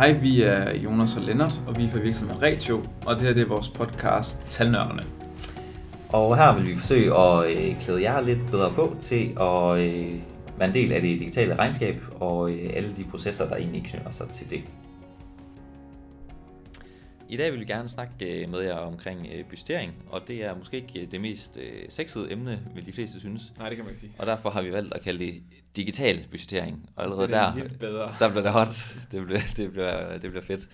Hej, vi er Jonas og Lennart, og vi er fra virksomheden Ratio, og det her det er vores podcast Talnørderne. Og her vil vi forsøge at øh, klæde jer lidt bedre på til at øh, være en del af det digitale regnskab og øh, alle de processer, der egentlig knytter sig til det. I dag vil vi gerne snakke øh, med jer omkring øh, budgettering, og det er måske ikke det mest øh, sexede emne, vil de fleste synes. Nej, det kan man ikke sige. Og derfor har vi valgt at kalde det digital budgettering. Og allerede Det er der, bedre. der bliver det hot. Det bliver, det bliver, det bliver fedt.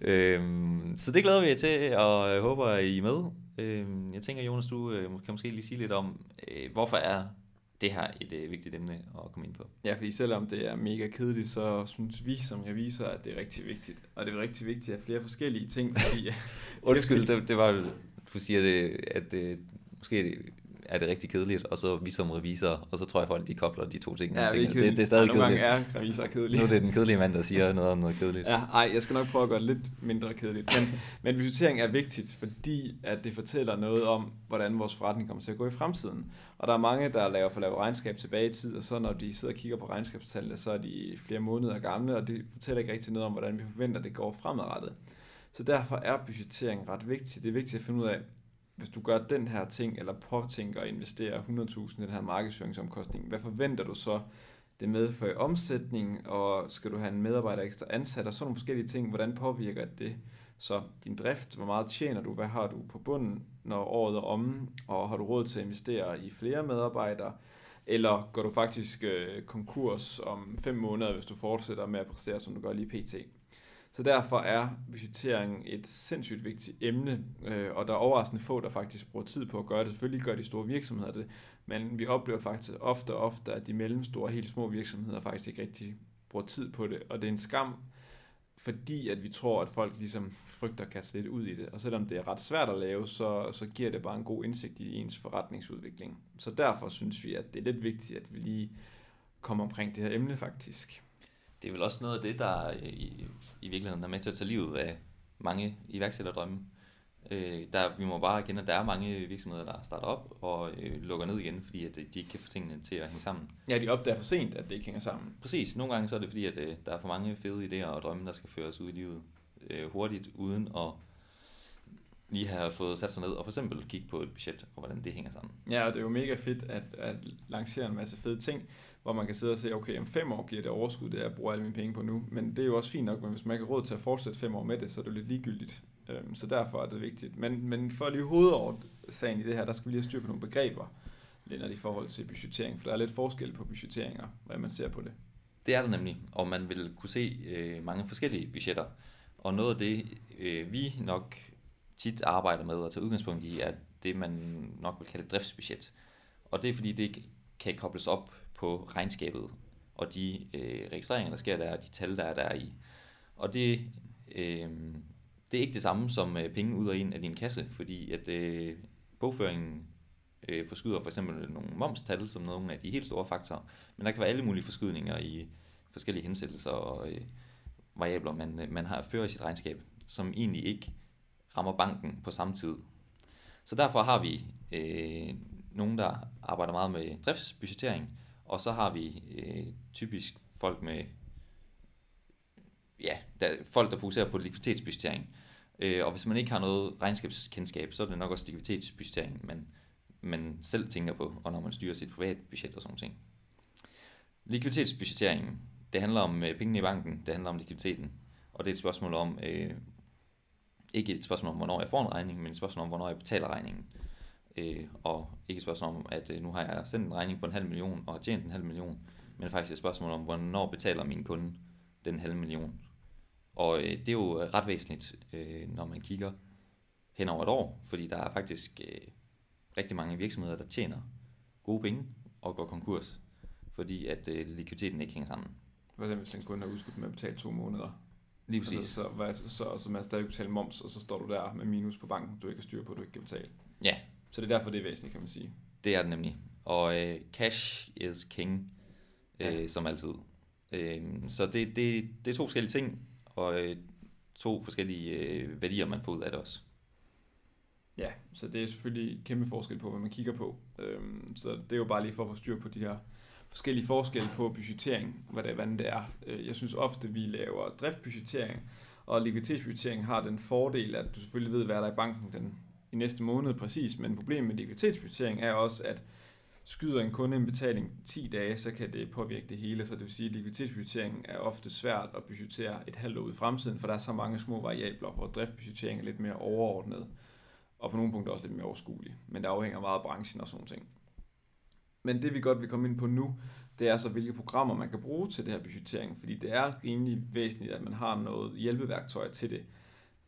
Øhm, så det glæder vi jer til, og jeg håber, I er med. Øhm, jeg tænker, Jonas, du øh, kan måske lige sige lidt om, øh, hvorfor er det her et øh, vigtigt emne at komme ind på. Ja, fordi selvom det er mega kedeligt, så synes vi som revisor, at det er rigtig vigtigt. Og det er rigtig vigtigt af flere forskellige ting, fordi... Undskyld, det, det var, du siger det, at øh, måske er det rigtig kedeligt, og så vi som revisor, og så tror jeg folk, de kobler de to ting. Ja, og det, er det, er stadig og nogle kedeligt. gange er revisor kedelig. Nu er det den kedelige mand, der siger noget om noget kedeligt. Ja, ej, jeg skal nok prøve at gøre det lidt mindre kedeligt. Men, men budgettering er vigtigt, fordi at det fortæller noget om, hvordan vores forretning kommer til at gå i fremtiden. Og der er mange, der laver for lave regnskab tilbage i tid, og så når de sidder og kigger på regnskabstallene, så er de flere måneder gamle, og det fortæller ikke rigtig noget om, hvordan vi forventer, at det går fremadrettet. Så derfor er budgettering ret vigtigt. Det er vigtigt at finde ud af, hvis du gør den her ting, eller påtænker at investere 100.000 i den her markedsføringsomkostning, hvad forventer du så, det medfører i omsætning, og skal du have en medarbejder ekstra ansat, og sådan nogle forskellige ting, hvordan påvirker det så din drift, hvor meget tjener du, hvad har du på bunden, når året er omme, og har du råd til at investere i flere medarbejdere, eller går du faktisk øh, konkurs om fem måneder, hvis du fortsætter med at præstere, som du gør lige pt. Så derfor er visitering et sindssygt vigtigt emne, øh, og der er overraskende få, der faktisk bruger tid på at gøre det. Selvfølgelig gør de store virksomheder det, men vi oplever faktisk ofte og ofte, at de mellemstore og helt små virksomheder faktisk ikke rigtig bruger tid på det, og det er en skam, fordi at vi tror, at folk ligesom frygter at kaste lidt ud i det. Og selvom det er ret svært at lave, så, så giver det bare en god indsigt i ens forretningsudvikling. Så derfor synes vi, at det er lidt vigtigt, at vi lige kommer omkring det her emne faktisk. Det er vel også noget af det, der i, i virkeligheden er med til at tage livet af mange iværksætterdrømme. Øh, der, vi må bare erkende, at der er mange virksomheder, der starter op og øh, lukker ned igen, fordi at de ikke kan få tingene til at hænge sammen. Ja, de opdager for sent, at det ikke hænger sammen. Præcis. Nogle gange så er det fordi, at øh, der er for mange fede idéer og drømme, der skal føres ud i livet øh, hurtigt, uden at lige have fået sat sig ned og for eksempel kigge på et budget og hvordan det hænger sammen. Ja, og det er jo mega fedt at, at lancere en masse fede ting, hvor man kan sidde og se, okay, om fem år giver det overskud, det jeg bruger alle mine penge på nu. Men det er jo også fint nok, men hvis man ikke har råd til at fortsætte fem år med det, så er det jo lidt ligegyldigt. Øhm, Så derfor er det vigtigt. Men, men for lige hoved sagen i det her, der skal vi lige have styr på nogle begreber, Lennart, i forhold til budgettering. For der er lidt forskel på budgetteringer, hvordan man ser på det. Det er der nemlig, og man vil kunne se øh, mange forskellige budgetter. Og noget af det, øh, vi nok tit arbejder med og tager udgangspunkt i, er det, man nok vil kalde et driftsbudget. Og det er fordi, det kan kobles op på regnskabet og de øh, registreringer, der sker der, og de tal, der er der i. Og det, øh, det er ikke det samme som øh, penge ud og ind af din kasse, fordi at øh, bogføringen øh, forskyder for eksempel nogle momstal som nogle af de helt store faktorer, men der kan være alle mulige forskydninger i forskellige hensættelser og øh, variabler, man, øh, man har ført i sit regnskab, som egentlig ikke rammer banken på samme tid. Så derfor har vi øh, nogen, der arbejder meget med driftsbudgettering, og så har vi øh, typisk folk med ja, der, folk, der fokuserer på likviditetsbudgettering. Øh, og hvis man ikke har noget regnskabskendskab, så er det nok også likviditetsbudgettering, man, man selv tænker på, og når man styrer sit private budget og sådan ting. Likviditetsbudgetteringen, det handler om øh, pengene i banken, det handler om likviditeten, og det er et spørgsmål om, øh, ikke et spørgsmål om, hvornår jeg får en regning, men et spørgsmål om, hvornår jeg betaler regningen. Øh, og ikke et spørgsmål om, at øh, nu har jeg sendt en regning på en halv million og har tjent en halv million, men faktisk et spørgsmål om, hvornår betaler min kunde den halve million. Og øh, det er jo ret væsentligt, øh, når man kigger hen over et år, fordi der er faktisk øh, rigtig mange virksomheder, der tjener gode penge og går konkurs, fordi at øh, likviditeten ikke hænger sammen. Eksempel, hvis den kun har udskudt med at betale to måneder. Lige præcis. Altså, så, hvad, så, så, så man stadig betale moms, og så står du der med minus på banken, du ikke har styr på, du ikke kan betale. Ja, Så det er derfor, det er væsentligt, kan man sige. det er det nemlig. Og øh, cash is king, øh, Ja. som altid. Øh, så det, det, det er to forskellige ting, og øh, to forskellige øh, værdier, man får ud af det også. Ja, så det er selvfølgelig kæmpe forskel på, hvad man kigger på. Øhm, så det er jo bare lige for at få styr på de her forskellige forskelle på budgettering, hvad det, hvordan det er. Øh, jeg synes ofte, vi laver driftbudgettering, og likviditetsbudgettering har den fordel, at du selvfølgelig ved, hvad der er i banken den, i næste måned præcis, men problemet med likviditetsbudgettering er også, at skyder en kunde en betaling 10 dage, så kan det påvirke det hele, så det vil sige, at likviditetsbudgettering er ofte svært at budgettere et halvt år ud i fremtiden, for der er så mange små variabler, hvor driftbudgettering er lidt mere overordnet, og på nogle punkter også lidt mere overskuelig, men det afhænger meget af branchen og sådan ting. Men det vi godt vil komme ind på nu, det er så, hvilke programmer man kan bruge til det her budgettering, fordi det er rimelig væsentligt, at man har noget hjælpeværktøj til det.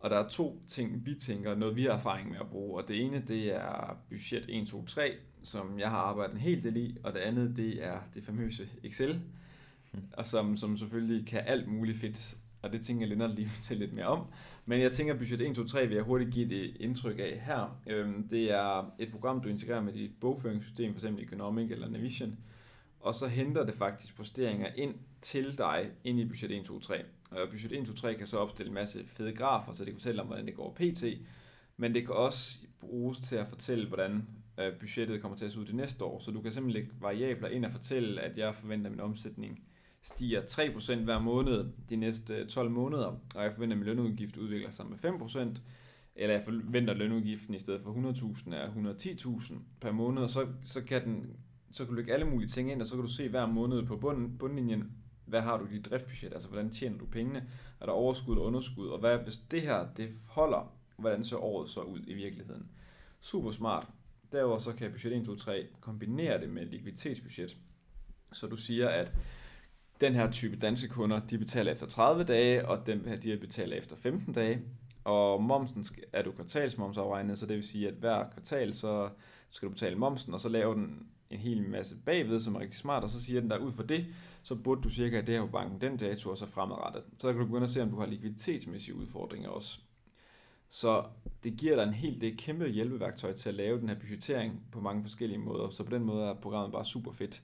Og der er to ting, vi tænker, noget vi har erfaring med at bruge, og det ene, det er budget 1, 2, 3, som jeg har arbejdet en hel del i, og det andet, det er det famøse Excel, og som, som selvfølgelig kan alt muligt fedt, og det tænker jeg Lennart lige til lidt mere om. Men jeg tænker, at budget 1, 2, 3 vil jeg hurtigt give det indtryk af her. Øhm, det er et program, du integrerer med dit bogføringssystem, f.eks. Economic eller Navision, og så henter det faktisk posteringer ind til dig ind i budget 1, 2, 3. Og budget 1, 2, 3 kan så opstille en masse fede grafer, så det kan fortælle om, hvordan det går pt. Men det kan også bruges til at fortælle, hvordan øh, budgettet kommer til at se ud det næste år. Så du kan simpelthen lægge variabler ind og fortælle, at jeg forventer, at min omsætning stiger 3% hver måned de næste øh, 12 måneder, og jeg forventer, at min lønudgift udvikler sig med 5%, eller jeg forventer, at lønudgiften i stedet for 100.000 er 110.000 per måned, og så, så kan den så kan du lægge alle mulige ting ind, og så kan du se hver måned på bunden, bundlinjen, hvad har du i dit driftbudget, altså hvordan tjener du pengene, er der overskud og underskud, og hvad, hvis det her det holder, hvordan ser året så ud i virkeligheden. Super smart. Derudover så kan budget 1, 2, 3 kombinere det med likviditetsbudget. Så du siger, at den her type danske kunder, de betaler efter 30 dage, og dem her, de betaler efter 15 dage. Og momsen er du kvartalsmomsafregnet, så det vil sige, at hver kvartal, så skal du betale momsen, og så laver den en hel masse bagved, som er rigtig smart, og så siger den der, ud for det, så burde du cirka det her på banken den dato, og så fremadrettet. Så kan du begynde at se, om du har likviditetsmæssige udfordringer også. Så det giver dig en helt det kæmpe hjælpeværktøj til at lave den her budgettering på mange forskellige måder. Så på den måde er programmet bare super fedt.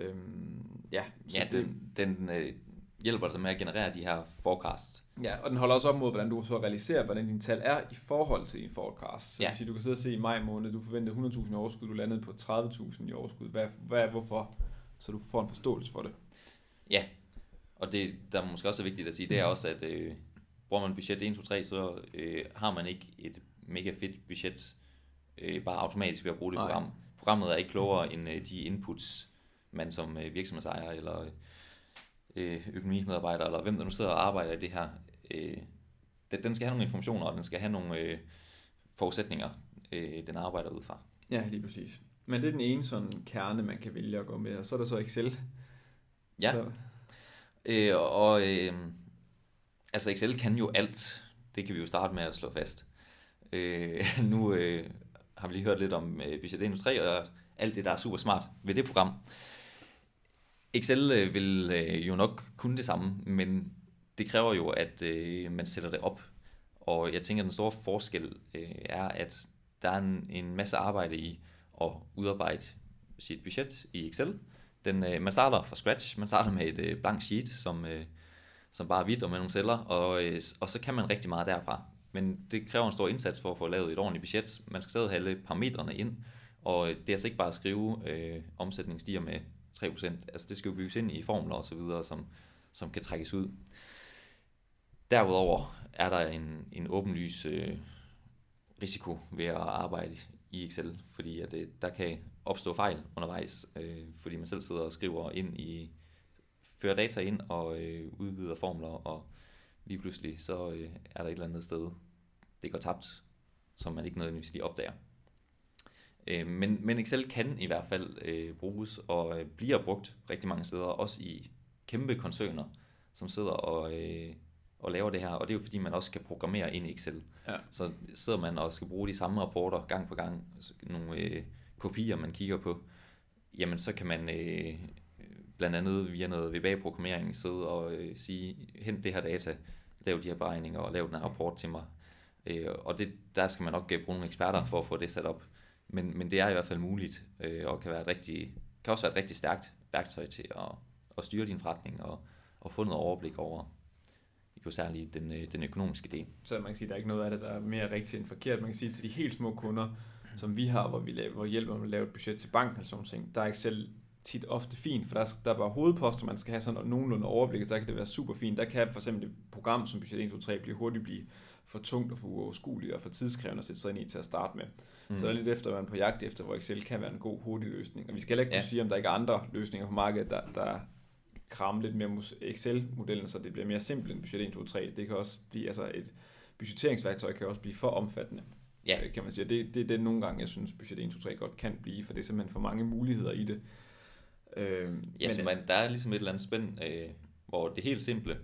Øhm, ja, ja det, den, den øh, hjælper dig med at generere de her forecasts. Ja, og den holder også op mod, hvordan du så realiserer, hvordan dine tal er i forhold til din forecast. Så ja. sige, du kan sidde og se i maj måned, du forventer 100.000 i overskud, du landede på 30.000 i overskud. Hvad, hvad, hvorfor? Så du får en forståelse for det. Ja, og det, der måske også er vigtigt at sige, det er også, at øh, bruger man budget 1, 2, 3, så øh, har man ikke et mega fedt budget øh, bare automatisk ved at bruge det program. Nej. Programmet er ikke klogere end øh, de inputs, man som øh, virksomhedsejer eller øh, økonomimedarbejder, eller hvem der nu sidder og arbejder i det her, øh, den skal have nogle informationer, og den skal have nogle øh, forudsætninger, øh, den arbejder ud fra. Ja, lige præcis. Men det er den ene sådan kerne, man kan vælge at gå med, og så er der så Excel. Ja, så. Øh, og øh, altså Excel kan jo alt. Det kan vi jo starte med at slå fast. Øh, nu øh, har vi lige hørt lidt om øh, budget 3 og alt det, der er super smart ved det program. Excel øh, vil øh, jo nok kunne det samme, men det kræver jo, at øh, man sætter det op. Og jeg tænker, at den store forskel øh, er, at der er en, en masse arbejde i at udarbejde sit budget i Excel. Den, øh, man starter fra scratch, man starter med et øh, blank sheet, som, øh, som bare er hvidt og med nogle celler, og, øh, og så kan man rigtig meget derfra. Men det kræver en stor indsats for at få lavet et ordentligt budget. Man skal stadig have alle parametrene ind, og øh, det er altså ikke bare at skrive, øh, omsætningen stiger med 3%. Altså det skal jo bygges ind i formler og så videre, som, som kan trækkes ud. Derudover er der en, en åbenlys øh, risiko ved at arbejde i Excel, fordi at det, øh, der kan opstå fejl undervejs, øh, fordi man selv sidder og skriver ind i, fører data ind og øh, udvider formler, og lige pludselig så øh, er der et eller andet sted, det går tabt, som man ikke nødvendigvis lige opdager. Øh, men, men Excel kan i hvert fald øh, bruges og øh, bliver brugt rigtig mange steder, også i kæmpe koncerner, som sidder og, øh, og laver det her. Og det er jo fordi, man også kan programmere ind i Excel. Ja. Så sidder man og skal bruge de samme rapporter gang på gang, nogle øh, kopier, man kigger på, jamen så kan man øh, blandt andet via noget VBA-programmering sidde og øh, sige, hent det her data, lav de her beregninger og lav den her rapport til mig. Øh, og det, der skal man nok øh, bruge nogle eksperter for at få det sat op. Men, men det er i hvert fald muligt, øh, og kan, være et rigtig, kan også være et rigtig stærkt værktøj til at, at styre din forretning og, og få noget overblik over jo særligt den, øh, den økonomiske del. Så man kan sige, at der er ikke noget af det, der er mere rigtigt end forkert. Man kan sige til de helt små kunder, som vi har, hvor vi laver, hvor hjælper med at lave et budget til banken og sådan ting, der er Excel tit ofte fint, for der, er- der er bare hovedposter, man skal have sådan nogenlunde overblik, der kan det være super fint. Der kan for eksempel et program som budget 1, 2, 3 blive hurtigt blive for tungt og for uoverskueligt og for tidskrævende at sætte sig ind i til at starte med. Mm. Så der er lidt efter, man på jagt efter, hvor Excel kan være en god, hurtig løsning. Og vi skal heller ikke Ja. kunne sige, om der ikke er andre løsninger på markedet, der, der krammer lidt mere Excel-modellen, så det bliver mere simpelt end budget 1, 2, 3. Det kan også blive, altså et budgetteringsværktøj kan også blive for omfattende, Ja, øh, kan man sige. Det, det er det nogle gange, jeg synes, budget 1, 2, 3 godt kan blive, for det er simpelthen for mange muligheder i det. Øh, Ja, så man, der er ligesom et eller andet spænd, øh, hvor det helt simple,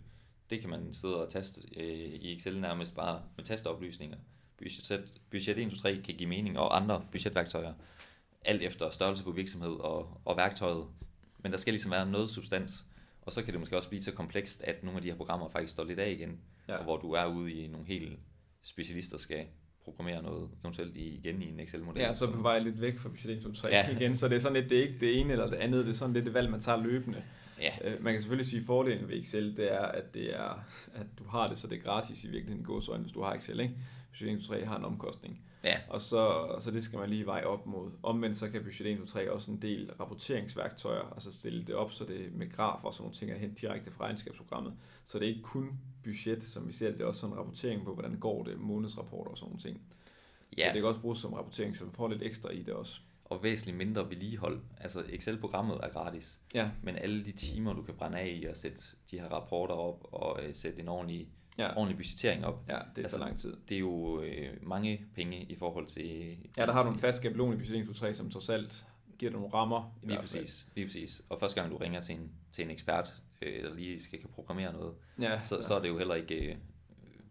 det kan man sidde og taste øh, i Excel nærmest bare med tasteoplysninger. Budget, budget 1, 2, 3 kan give mening, og andre budgetværktøjer, alt efter størrelse på virksomhed og, og værktøjet. Men der skal ligesom være noget substans, og så kan det måske også blive så komplekst, at nogle af de her programmer faktisk står lidt af igen, Ja. og hvor du er ude i nogle helt specialister skal programmere noget, eventuelt igen i en Excel-model. Ja, så på vej lidt væk fra budget 1, 2, 3 Ja. igen, så det er sådan lidt, det er ikke det ene eller det andet, det er sådan lidt et valg, man tager løbende. Ja, Øh, man kan selvfølgelig sige, at fordelen ved Excel, det er, at, det er, at du har det, så det er gratis i virkeligheden i gåsøjne, hvis du har Excel, ikke? Budget 1, 2, 3 har en omkostning. ja, Og så, så det skal man lige veje op mod. Omvendt så kan budget 1, 2, 3 også en del rapporteringsværktøjer, altså stille det op, så det er med graf og sådan nogle ting er hen direkte fra regnskabsprogrammet. Så det er ikke kun budget, som vi ser det, er også sådan en rapportering på, hvordan går det, månedsrapporter og sådan nogle ting. Ja. ja. Så det kan også bruges som rapportering, så man får lidt ekstra i det også. og væsentligt mindre vedligehold. Altså Excel-programmet er gratis, Ja, men alle de timer, du kan brænde af i at sætte de her rapporter op og øh, sætte en ordentlig, ja, ordentlig budgettering op, ja det er altså, så lang tid. det er jo øh, mange penge i forhold til... Ja, der har du en fast skabelon i budget 1, 2, 3, som trods alt giver dig nogle rammer. i Lige præcis, lige præcis. Og første gang du ringer til en, til en ekspert, øh, der lige skal kan programmere noget, Ja, så, så er det jo heller ikke øh,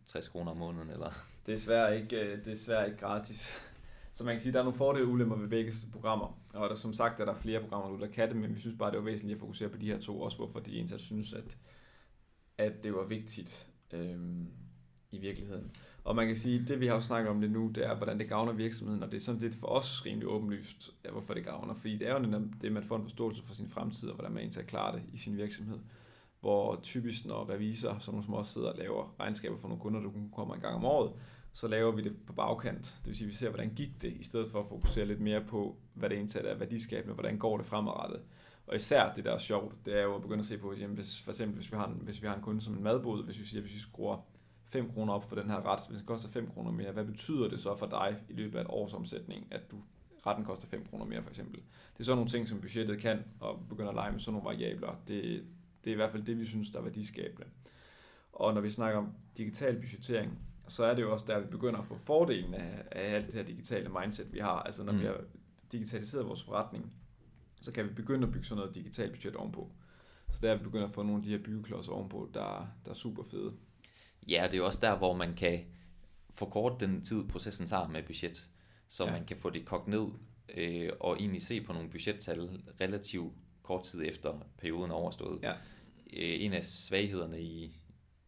60 kroner om måneden, eller... Det er desværre ikke, øh, desværre ikke gratis. Så man kan sige, at der er nogle fordele og ulemper ved begge programmer. Og der, som sagt er der flere programmer der kan det, men vi synes bare, det var væsentligt at fokusere på de her to, også hvorfor de egentlig synes, at, at det var vigtigt øhm, i virkeligheden. Og man kan sige, at det vi har jo snakket om det nu, det er, hvordan det gavner virksomheden, og det er sådan lidt for os rimelig åbenlyst, ja, hvorfor det gavner. Fordi det er jo netop det, man får en forståelse for sin fremtid, og hvordan man egentlig klarer det i sin virksomhed. Hvor typisk, når revisor, som nogle også sidder og laver regnskaber for nogle kunder, der kun kommer en gang om året, så laver vi det på bagkant. Det vil sige, at vi ser, hvordan gik det, i stedet for at fokusere lidt mere på, hvad det egentlig er værdiskabende, hvordan går det fremadrettet. Og især det, der er sjovt, det er jo at begynde at se på, jamen, hvis, for eksempel hvis vi, har en, hvis vi har en kunde som en madbod, hvis vi siger, hvis vi skruer 5 kroner op for den her ret, hvis det koster 5 kroner mere, hvad betyder det så for dig i løbet af et års omsætning, at du retten koster 5 kroner mere for eksempel. Det er sådan nogle ting, som budgettet kan, og begynder at lege med sådan nogle variabler. Det, det er i hvert fald det, vi synes, der er værdiskabende. Og når vi snakker om digital budgettering, så er det jo også der, vi begynder at få fordelen af, af alt det her digitale mindset, vi har. Altså når. Mm. vi har digitaliseret vores forretning, så kan vi begynde at bygge sådan noget digitalt budget ovenpå. Så der er vi begynder at få nogle af de her byggeklodser ovenpå, der, der er super fede. Ja, det er jo også der, hvor man kan forkorte den tid, processen tager med budget, så Ja. man kan få det kogt ned øh, og egentlig se på nogle budgettal relativt kort tid efter perioden er overstået. Ja. Øh, en af svaghederne i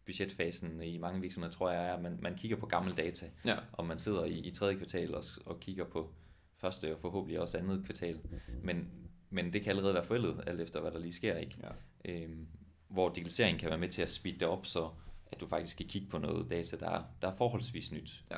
budgetfasen i mange virksomheder, tror jeg, er, at man, man kigger på gamle data, Ja. og man sidder i, i tredje kvartal og, og kigger på første og forhåbentlig også andet kvartal. Men, men det kan allerede være forældet, alt efter hvad der lige sker. Ikke? Ja. Øhm, hvor digitalisering kan være med til at speede det op, så at du faktisk kan kigge på noget data, der, er- der er forholdsvis nyt. Ja.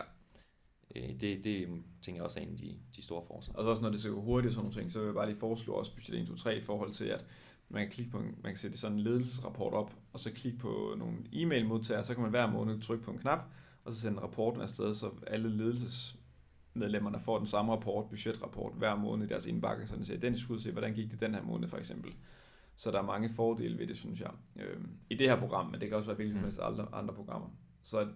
Øh, det, det tænker jeg også er en af de, de store forser. Og så også når det gå hurtigt og sådan nogle ting, så vil jeg bare lige foreslå også budget 1, 2, 3 i forhold til, at man kan klikke på en, man kan sætte sådan en ledelsesrapport op, og så klikke på nogle e-mail modtagere, så kan man hver måned trykke på en knap, og så sende rapporten afsted, så alle ledelsesmedlemmerne får den samme rapport, budgetrapport, hver måned i deres indbakke, så den siger, den skulle se, hvordan gik det den her måned for eksempel. Så der er mange fordele ved det, synes jeg, øhm, i det her program, men det kan også være hvilket som helst andre, andre programmer. Så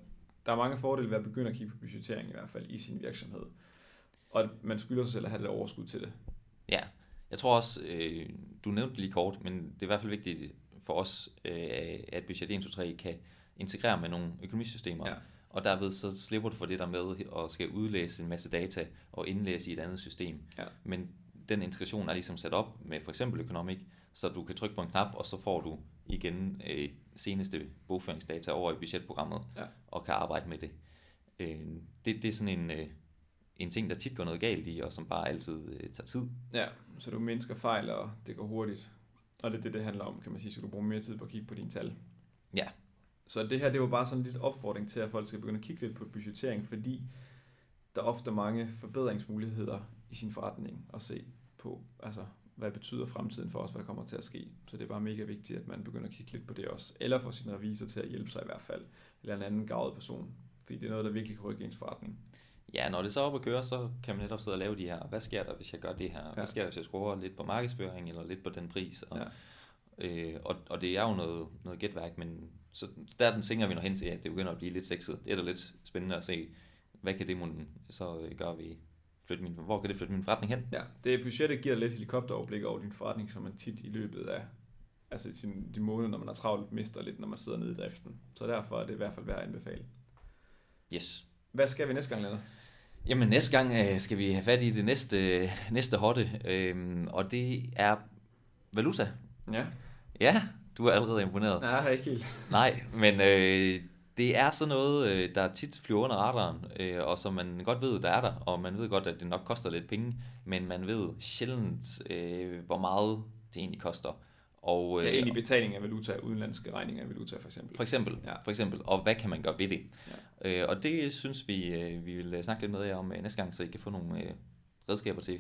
der er mange fordele ved at begynde at kigge på budgettering i hvert fald i sin virksomhed. Og man skylder sig selv at have lidt overskud til det. Ja, jeg tror også, øh, du nævnte det lige kort, men det er i hvert fald vigtigt for os, øh, at budget 1, 2, 3 kan integrere med nogle økonomisystemer. Ja. Og derved så slipper du for det der med at skal udlæse en masse data og indlæse i et andet system. Ja. Men den integration er ligesom sat op med for eksempel Economic, så du kan trykke på en knap, og så får du igen øh, seneste bogføringsdata over i budgetprogrammet, Ja. og kan arbejde med det. Øh, det. Det er sådan en, øh, en ting, der tit går noget galt i, og som bare altid øh, tager tid. Ja, så du mindsker fejl, og det går hurtigt. Og det er det, det handler om, kan man sige, så du bruger mere tid på at kigge på dine tal. Ja. Så det her, det var bare sådan lidt opfordring til, at folk skal begynde at kigge lidt på budgettering, fordi der er ofte mange forbedringsmuligheder i sin forretning at se på. Altså, hvad betyder fremtiden for os, hvad kommer til at ske. Så det er bare mega vigtigt, at man begynder at kigge lidt på det også. Eller få sin revisor til at hjælpe sig i hvert fald. Eller en anden gavet person. Fordi det er noget, der virkelig kan rykke ens forretning. Ja, når det så er op at køre, så kan man netop sidde og lave de her, hvad sker der, hvis jeg gør det her? Hvad Ja. sker der, hvis jeg skruer lidt på markedsføring, eller lidt på den pris? Og, Ja. Øh, og, og det er jo noget, noget gætværk, men så der er den tænker vi når hen til, at det begynder at blive lidt sexet. Det er da lidt spændende at se, hvad kan det mon så øh, gøre ved flytte min, hvor kan det flytte min forretning hen? Ja, det budgettet giver lidt helikopteroverblik over din forretning, som man tit i løbet af altså sin, de måneder, når man er travlt, mister lidt, når man sidder nede i driften. Så derfor er det i hvert fald værd at anbefale. Yes. Hvad skal vi næste gang, Lennart? Jamen næste gang øh, skal vi have fat i det næste, næste hotte, øh, og det er valuta. Ja, Ja, du er allerede imponeret. nej, ikke helt. Nej, men øh, det er sådan noget, øh, der tit flyver under radaren, øh, og som man godt ved, der er der, og man ved godt, at det nok koster lidt penge, men man ved sjældent, øh, hvor meget det egentlig koster. Og, Ja, øh, egentlig betaling af valuta, udenlandske regninger af valuta for eksempel. for eksempel, Ja. ja. for eksempel, og hvad kan man gøre ved det? Ja. Øh, og det synes vi, øh, vi vil snakke lidt med jer om øh, næste gang, så I kan få nogle øh, redskaber til,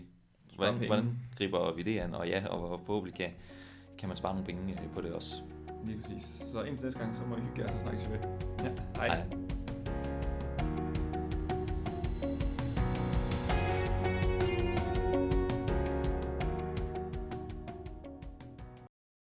hvordan, hvordan griber vi det an, og ja, og forhåbentlig kan, kan man spare nogle penge øh, på det også. Lige præcis. Så indtil næste gang, så må I hygge jer, så snakkes vi ved. Ja, hej. Hej.